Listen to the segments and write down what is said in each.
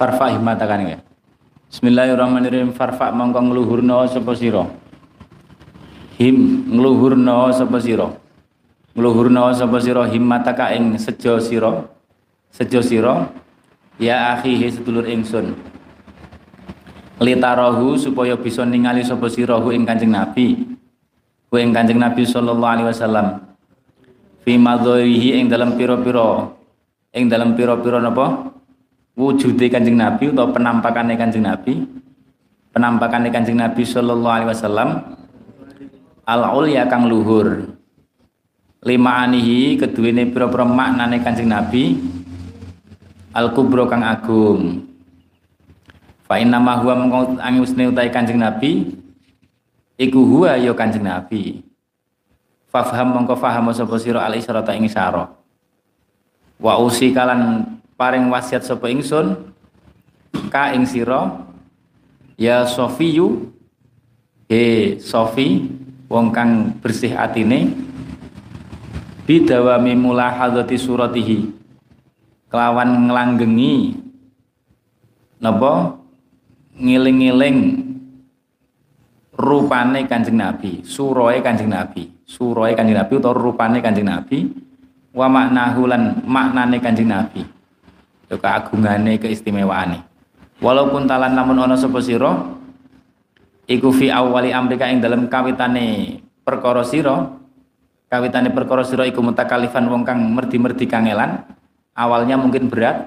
farfa himmatakan ya Bismillahirrahmanirrahim. Farfa mongko ngluhurna sapa sira? Him ngluhurna sapa sira? Ngluhurna sapa sira? Himmataka ing sejo sira? Sejo sira? Ya akhi sedulur ingsun. Litarahu supaya bisa ningali sapa sirahu ing Kanjeng Nabi. Ku ing Kanjeng Nabi sallallahu alaihi wasallam. Fi madharihi ing dalam pira-pira. Ing dalam pira-pira napa wujude Kanjeng Nabi atau penampakannya Kanjeng Nabi penampakannya Kanjeng Nabi sallallahu alaihi wasallam al ulya kang luhur. Lima anihi keduwene pira-pira maknane Kanjeng Nabi al kubro kang agung. Fa inna ma huwa mengko angusne utai Kanjeng Nabi iku huwa ya Kanjeng Nabi. Fafham mongko faham sapa sira al isyarata ing isyarah wa usi kalan paring wasiat sapa ingsun? Ka ing sira? Ya Sofiyu he Sofi wong kang bersih atine. Bidawami mulahadzati suratihi. Kelawan nglanggengi napa? Ngiling-ngiling rupane Kanjeng Nabi, suroe Kanjeng Nabi, suroe Kanjeng Nabi utawa rupane Kanjeng Nabi, wa maknahu lan maknane Kanjeng Nabi keagungane keistimewaane walaupun talan namun ana sapa sira iku fi awali amrika ing dalam kawitane perkara sira. Kawitane perkara sira iku mutakalifan wong kang merdi-merdi kangelan. Awalnya mungkin berat.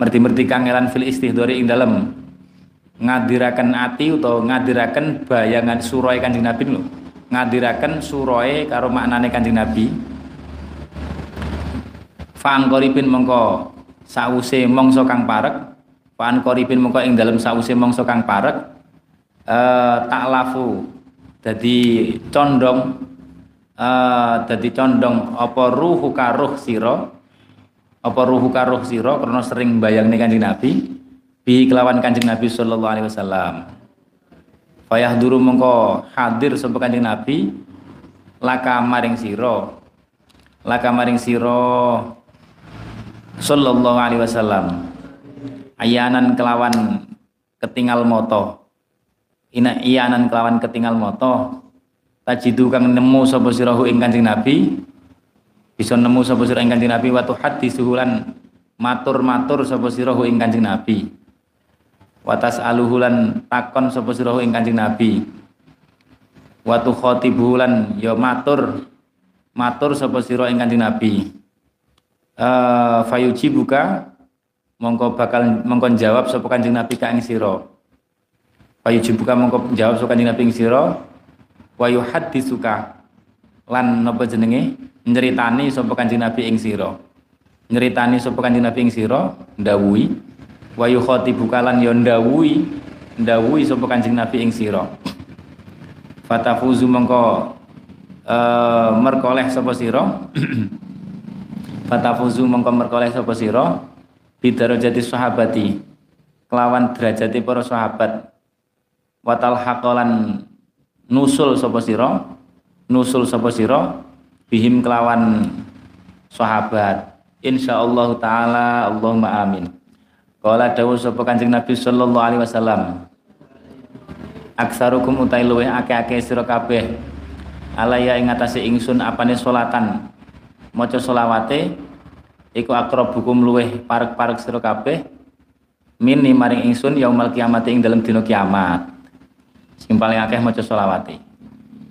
Merdi-merdi kangelan fil istihdori ing dalam ngadiraken ati utawa ngadiraken bayangan suroe kanjeng Nabi lho. Ngadiraken suroe karo maknane kanjeng Nabi Fa'an koribin mongko sause mongso kang parek. Fa'an koribin mongko ing dalam sause mongso kang parek. Eh, tak lafu jadi condong. Eh, jadi condong apa ruhu karuh siro apa ruhu karuh siro karena sering bayang nih kanjeng Nabi. Bi kelawan kanjeng Nabi sallallahu alaihi wasallam. Fayah duru mongko hadir sapa kanjeng Nabi. Laka maring siro laka maring siro sallallahu alaihi wasallam. Ayanan kelawan ketinggal moto. Ina iyanan kelawan ketinggal moto. Tajidu kang nemu sapa sirahu ing Kanjeng Nabi. Bisa nemu sapa sira ing Kanjeng Nabi wa tuhaditsulan matur-matur sapa sirahu ing Kanjeng Nabi. Watas aluhulan takon sapa sirahu ing Kanjeng Nabi. Wa tukhatibulan ya matur matur sapa sira ing Kanjeng Nabi uh, fayuji buka mongko bakal mongko jawab sapa Kanjeng Nabi ka ing sira. Fayuji buka mongko jawab sapa Kanjeng Nabi ing sira. Wa yuhaddisuka lan napa jenenge? Nyeritani sapa Kanjeng Nabi ing sira. Nyeritani sapa Kanjeng Nabi ing sira ndawuhi. Wa yukhatibuka lan ya ndawuhi ndawuhi sapa Kanjeng Nabi ing sira. Fatafuzu mongko uh, merkoleh sapa sira fatafuzu mongko merkoleh sapa sira? Bidarajati sahabati. Kelawan derajati para sahabat. Watal haqalan nusul sapa sira? Nusul sapa sira? Bihim kelawan sahabat. Insyaallah taala Allahumma amin. Kala dawuh sapa Kanjeng Nabi sallallahu alaihi wasallam. Aksarukum utai luweh ake-ake sira kabeh. Alaya ing atase ingsun apane salatan maca selawate iku akrabukum luweh parek-parek sira kabeh mini maring ingsun yaumal kiamat ing dalam dina kiamat. Sing paling akeh maca selawate.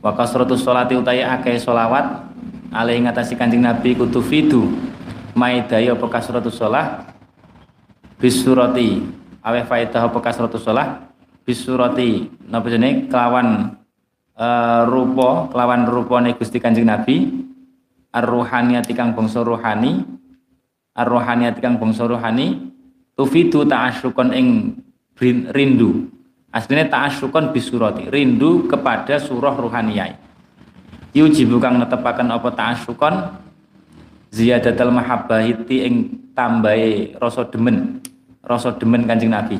Wa kasratus sholati utahe akeh selawat alai ngatasi Kanjeng Nabi kutu fidu maidaya apa kasratus sholah bisurati aweh faedah apa kasratus sholah bisurati napa jenenge? Kelawan uh, rupa kelawan rupane Gusti Kanjeng Nabi ar-ruhaniyati kang bangsa rohani ar-ruhaniyati kang bangsa rohani tufidu ta'asyukon ing rindu. Aslinya ta'asyukon bisurati. Rindu kepada surah ruhaniyah yujibu kang netepaken apa ta'asyukon ziyadatul mahabbahiti ing tambahe rasa demen. Rasa demen Kanjeng Nabi.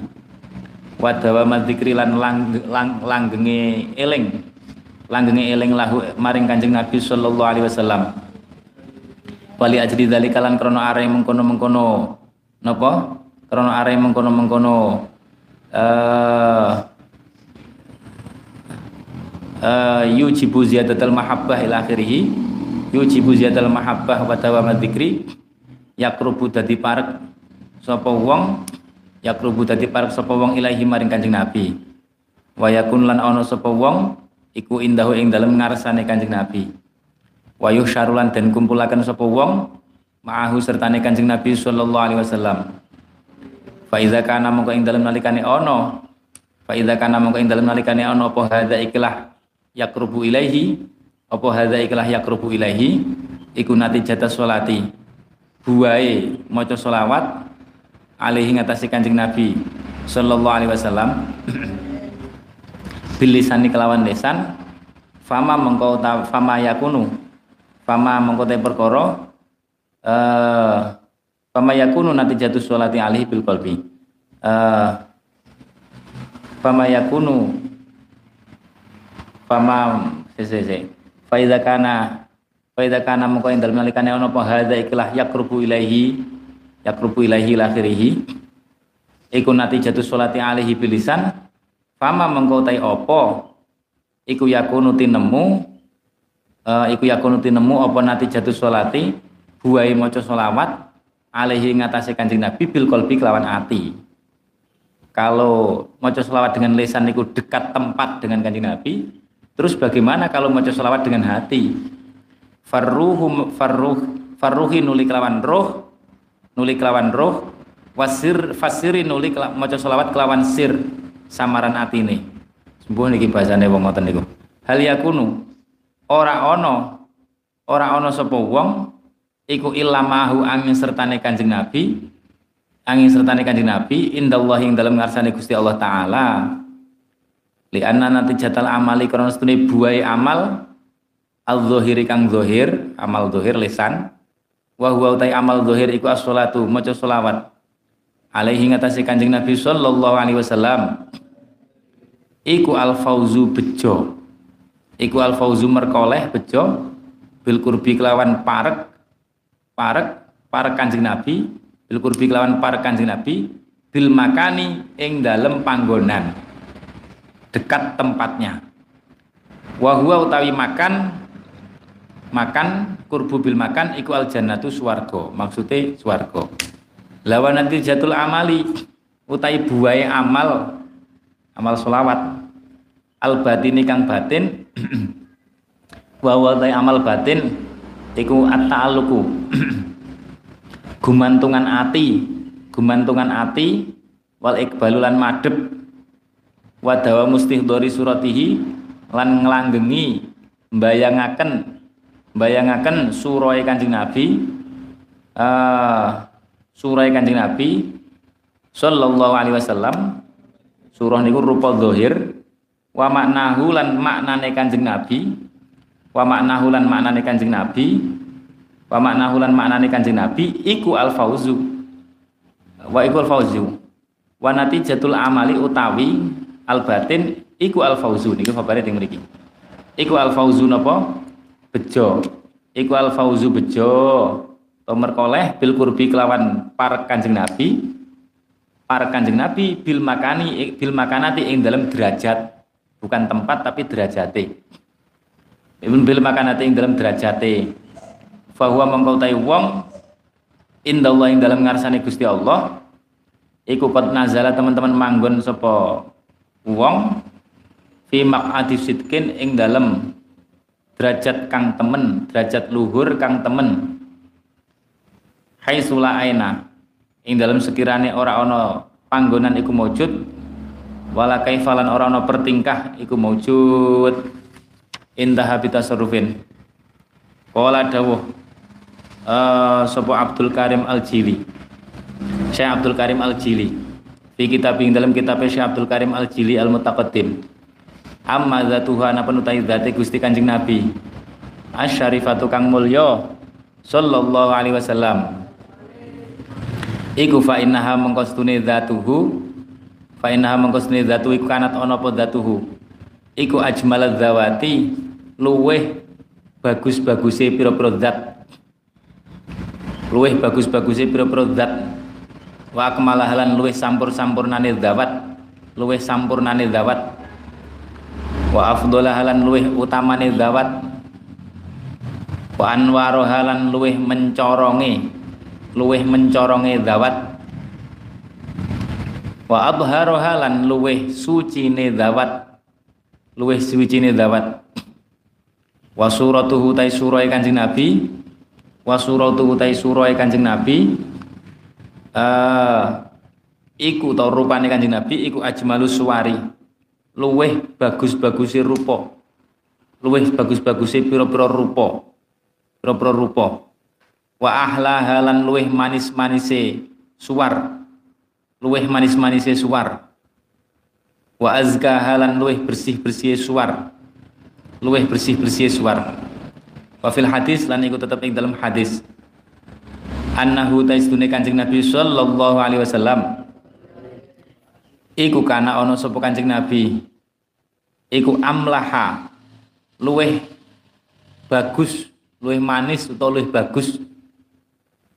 Wadawa madzikri lan lang, lang, langgenge eling. Langgenge eling lahu maring Kanjeng Nabi sallallahu alaihi wasallam wali ajri dzalika lan krana are mengkono-mengkono. Napa krana are mengkono-mengkono. Eh uh, yujibu ziyadatul mahabbah ila akhirih. Yujibu ziyadatul mahabbah wa dawam dzikri. Yakrubu dadi parek sapa wong. Yakrubu dadi parek sapa wong ilahi maring Kanjeng Nabi. Wa yakun lan ana sapa wong iku indahu ing dalem ngarsane Kanjeng Nabi wa yuhsyarulan den kumpulaken sapa wong ma'ahu sertane Kanjeng Nabi sallallahu alaihi wasallam. Fa iza kana mongko ing dalem nalikane ana fa iza kana mongko ing dalem nalikane ana apa hadza ikilah yakrubu ilaihi apa hadza ikilah yakrubu ilaihi iku jatah sholati buai maca sholawat alaihi ngatasi kanjeng Nabi sallallahu alaihi wasallam. Bilisani kelawan lesan fama mengkau fama yakunu fama mengkau ta perkara eh fama yakunu jatuh sholati alaihi bil qalbi. Eh fama yakunu Fama sese Faida kana faida kana mongko ing dalem nalikane ana ikilah yakrubu ilaihi yakrubu ilaihi lakhirihi iku nati jatuh sholati alaihi bilisan. Fama mengko tai apa? Iku yakunu tinemu uh, iku yakunu tinemu apa nati jatuh sholati buai maca sholawat alaihi ngatasi kanjeng Nabi bil kolbi kelawan ati kalau maca sholawat dengan lesan itu dekat tempat dengan kanjeng Nabi Terus bagaimana kalau mau selawat dengan hati? Farruhu farruh farruhi nuli kelawan roh, nuli kelawan roh, wasir fasiri nuli mau selawat kelawan sir samaran hati ini. Sembuh niki bahasane wong ngoten niku. Hal yakunu ora ono ora ono sapa wong iku ilamahu angin sertane Kanjeng Nabi. Angin sertane Kanjeng Nabi indallah ing dalam ngarsane Gusti Allah taala. Li anna nanti jatal amali karena setune buai amal al zahiri kang zahir amal zahir lisan. Wa huwa utai amal zahir iku as-salatu maca selawat. Alaihi ngatasi kanjeng Nabi sallallahu alaihi wasallam. Iku al fauzu bejo iku al fauzu merkoleh bejo bil kurbi kelawan parek parek parek kanjeng Nabi bil kurbi kelawan parek kanjeng Nabi bil makani ing dalem panggonan dekat tempatnya. Wahua utawi makan makan kurbu bil makan iku al jannatu swargo maksudnya swargo lawan nanti jatul amali utai buai amal amal solawat al batini kang batin bahwa utai amal batin iku at-ta'alluqu. Gumantungan ati gumantungan ati wal ikbalulan madep wadawa mustihdori suratihi lan ngelanggengi bayangaken bayangaken surai Kanjeng Nabi uh, surai Kanjeng Nabi sallallahu alaihi wasallam. Surah niku rupa zahir wa maknahu lan maknane Kanjeng Nabi. Wa maknahu lan maknane Kanjeng Nabi. Wa maknahu lan maknane Kanjeng Nabi iku al fauzu wa iku al fauzu wa natijatul amali utawi al batin iku al fauzu niku kabare teng mriki. Iku al fauzu napa? Bejo. Iku al fauzu bejo pemerkoleh bil kurbi kelawan par kanjeng nabi. Par kanjeng nabi bil makani bil makanati ing dalam derajat bukan tempat tapi derajate. Ibn bil makanati ing dalam derajate. Fahuwa mengkau tai wong indallah ing dalam ngarsane Gusti Allah. Iku qad nazala teman-teman manggon sapa wong fi maq'adi sidkin ing dalem derajat kang temen derajat luhur kang temen. Hai sula aina ing dalem sekirane ora ana panggonan iku maujud wala kaifalan ora ana pertingkah iku maujud indah habita surufin Kala dawuh uh, sapa Abdul Karim Al-Jili. Syekh Abdul Karim Al-Jili. Fi kitab ing dalam kitab Syekh Abdul Karim Al Jili Al Mutaqaddim amma zatuha napa nutai zate Gusti Kanjeng Nabi? Asyarifatu kang mulya sallallahu alaihi wasallam. Iku fa innaha mengkostune zatuhu fa innaha mengkostune zatu iku kanat ana apa zatuhu? Iku ajmalaz zawati luweh bagus-baguse pira-pira zat. Luweh bagus-baguse pira-pira zat. Wa akmalahalan luweh sampur-sampurnane dawat luweh sampurnane dawat wa afdolahalan luweh utamane dawat wa anwarohalan luweh mencoronge luweh mencoronge dawat wa adharohalan luweh sucine dawat. Luweh sucine dawat. Wa suratuhu tai surai kanjeng nabi. Wa suratuhu tai surai kanjeng nabi. Uh, iku tau rupane kanjeng Nabi iku ajmalus suwari. Luweh bagus-bagusi rupa. Luweh bagus-bagusi pira-pira rupa. Pira-pira rupa. Wa ahla halan luweh manis-manise suwar luweh manis-manise suwar. Wa azka halan luweh bersih-bersih suwar. Luweh bersih-bersih suwar. Wa fil hadis lan iku tetep ing dalam hadis. Annahu taistune Kanjeng Nabi sallallahu alaihi wasallam. Iku kana ana sapa Kanjeng Nabi? Iku amlaha luweh bagus luweh manis utawa luweh bagus.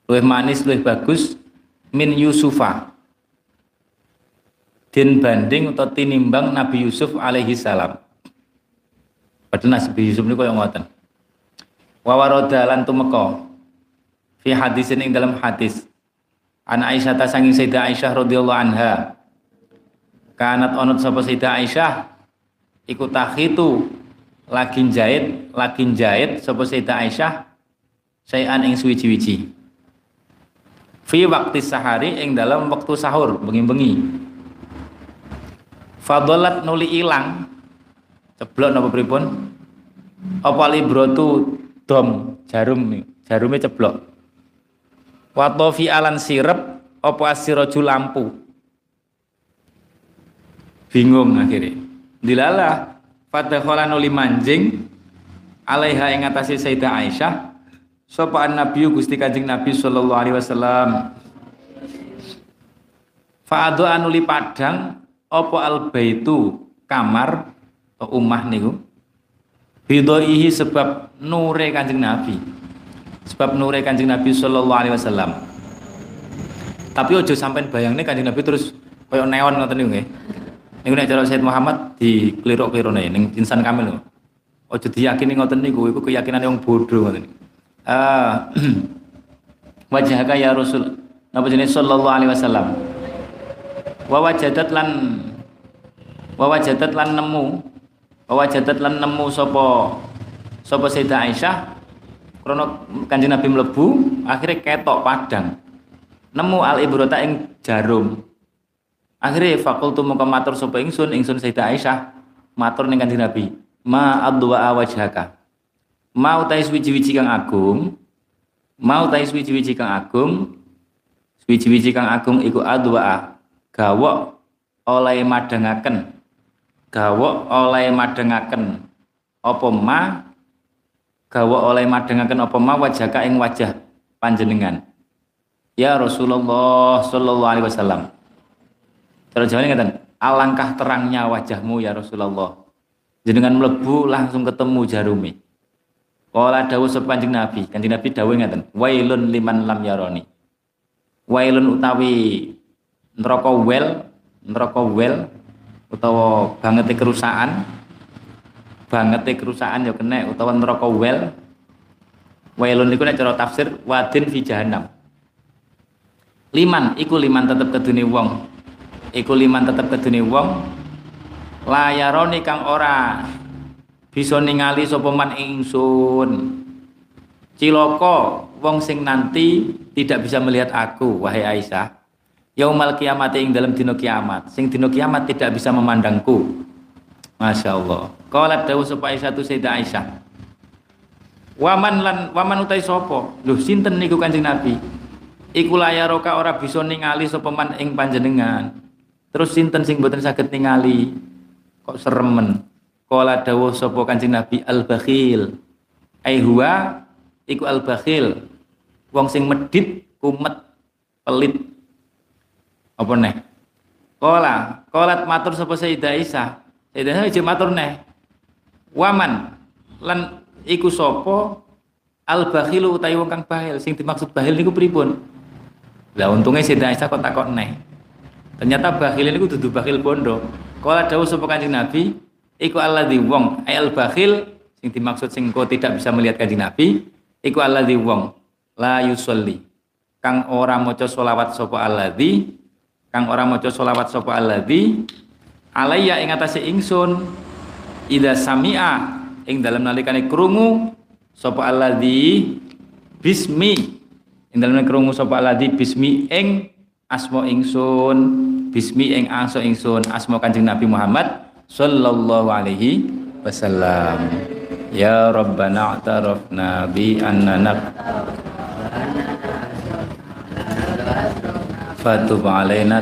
Luweh manis luweh bagus min Yusufa din banding atau tinimbang Nabi Yusuf alaihi salam. Padahal Nabi Yusuf ini kaya ngoten. Wawaroda lan tumeka fi hadis ini dalam hadis. An Aisyah ta sanging Sayyidah Aisyah radhiyallahu anha. Kanat onot sapa Sayyidah Aisyah? Iku takhitu lagi jahit lagi jahit sapa Sayyidah Aisyah? Sayan ing suwi-wiji fi waktu sahari ing dalam waktu sahur bengi-bengi fadolat nuli ilang ceblok napa pripun apa librotu dom jarum jarumnya ceblok Watofi alan sirep apa asiraju lampu. Bingung akhirnya. Dilalah fadakhala nuli manjing alaiha ing atase Sayyidah Aisyah sapa Nabi Gusti Kanjeng Nabi sallallahu alaihi wasallam. Fa'adu anuli padang apa albaitu kamar atau umah niku? Bidoihi sebab nure Kanjeng Nabi. Sebab nure kanjeng Nabi Shallallahu Alaihi Wasallam. Tapi ojo sampai bayang nih kanjeng Nabi terus koyo neon ngoten niku nggih. Niku nek cara Said Muhammad di kliruk-klirune ning insan kamil lho ojo diyakini ngoten niku iku keyakinan yang bodoh ngoten ah wajahaka ya Rasul jenis sallallahu alaihi wasallam wa wajadat lan wa wajadat lan nemu. Wa wajadat lan nemu sapa sapa Sayyidah Aisyah. Krono kanjeng Nabi mlebu akhirnya ketok padang. Nemu al ibrota ing jarum. Akhirnya fakultu muka matur sapa ingsun ingsun Sayyidah Aisyah matur ning kanjeng Nabi. Ma adwa wajhaka. Mau tais wiji-wiji kang agung. Mau tais wiji-wiji kang agung. Wiji-wiji kang agung iku adwa gawok oleh madangaken gawok oleh madangaken apa ma? Gawa oleh madengaken apa ma? Wajaka ing wajah panjenengan. Ya Rasulullah sallallahu alaihi wasallam. Terus jawabnya ngeten alangkah terangnya wajahmu ya Rasulullah. Jenengan melebu langsung ketemu jarumi Kala dawuh sapa Kanjeng Nabi, Kanjeng Nabi dawuh ngeten, wailun liman lam yaroni. Wailun utawi neraka wel, neraka wel utawa bangete kerusakan. Banget kerusakan ya kena utawa neraka wel wailun iku nek cara tafsir wadin fi jahannam. Liman iku liman tetep kedune wong. Iku liman tetep kedune wong. Layaroni kang ora bisa ningali sapa man ingsun. Ciloko wong sing nanti tidak bisa melihat aku wahai Aisyah yaumal kiamat ing dalam dino kiamat sing dino kiamat tidak bisa memandangku Masya Allah. Qalat dawu sapa Aisyah tu Sayyidah Aisyah. Waman lan waman utai sopo. Loh sinten niku Kanjeng Nabi? Iku layaroka ora bisa ningali sapa man ing panjenengan. Terus sinten sing mboten saged ningali? Kok seremen. Qala dawuh sapa Kanjeng Nabi al-bakhil. Ai huwa iku al-bakhil. Wong sing medit, kumet, pelit. Apa neh? Qala, qalat matur sapa Sayyidah Aisyah. Sayyidah Aisyah matur neh. Waman lan iku sapa al bakhilu utawi wong kang bahil sing dimaksud bahil niku pripun? Lah untungnya Sayyidah Aisyah kok takok neh. Ternyata bakhil ini dudu bakhil bondo. Kala dawuh sapa Kanjeng Nabi, iku alladzi wong al bakhil sing dimaksud sing kok tidak bisa melihat Kanjeng Nabi, iku alladzi wong la yusolli. Kang ora maca selawat sapa alladzi, kang ora maca selawat sapa alladzi alayya ing atase ingsun ida sami'a ing dalam nalikane krungu sapa alladzi bismi. Ing dalam krungu sapa alladzi bismi ing asma ingsun bismi ing aso ingsun asma Kanjeng Nabi Muhammad sallallahu alaihi wasallam. Ya rabbana a'tarafna bi annana fatub alaina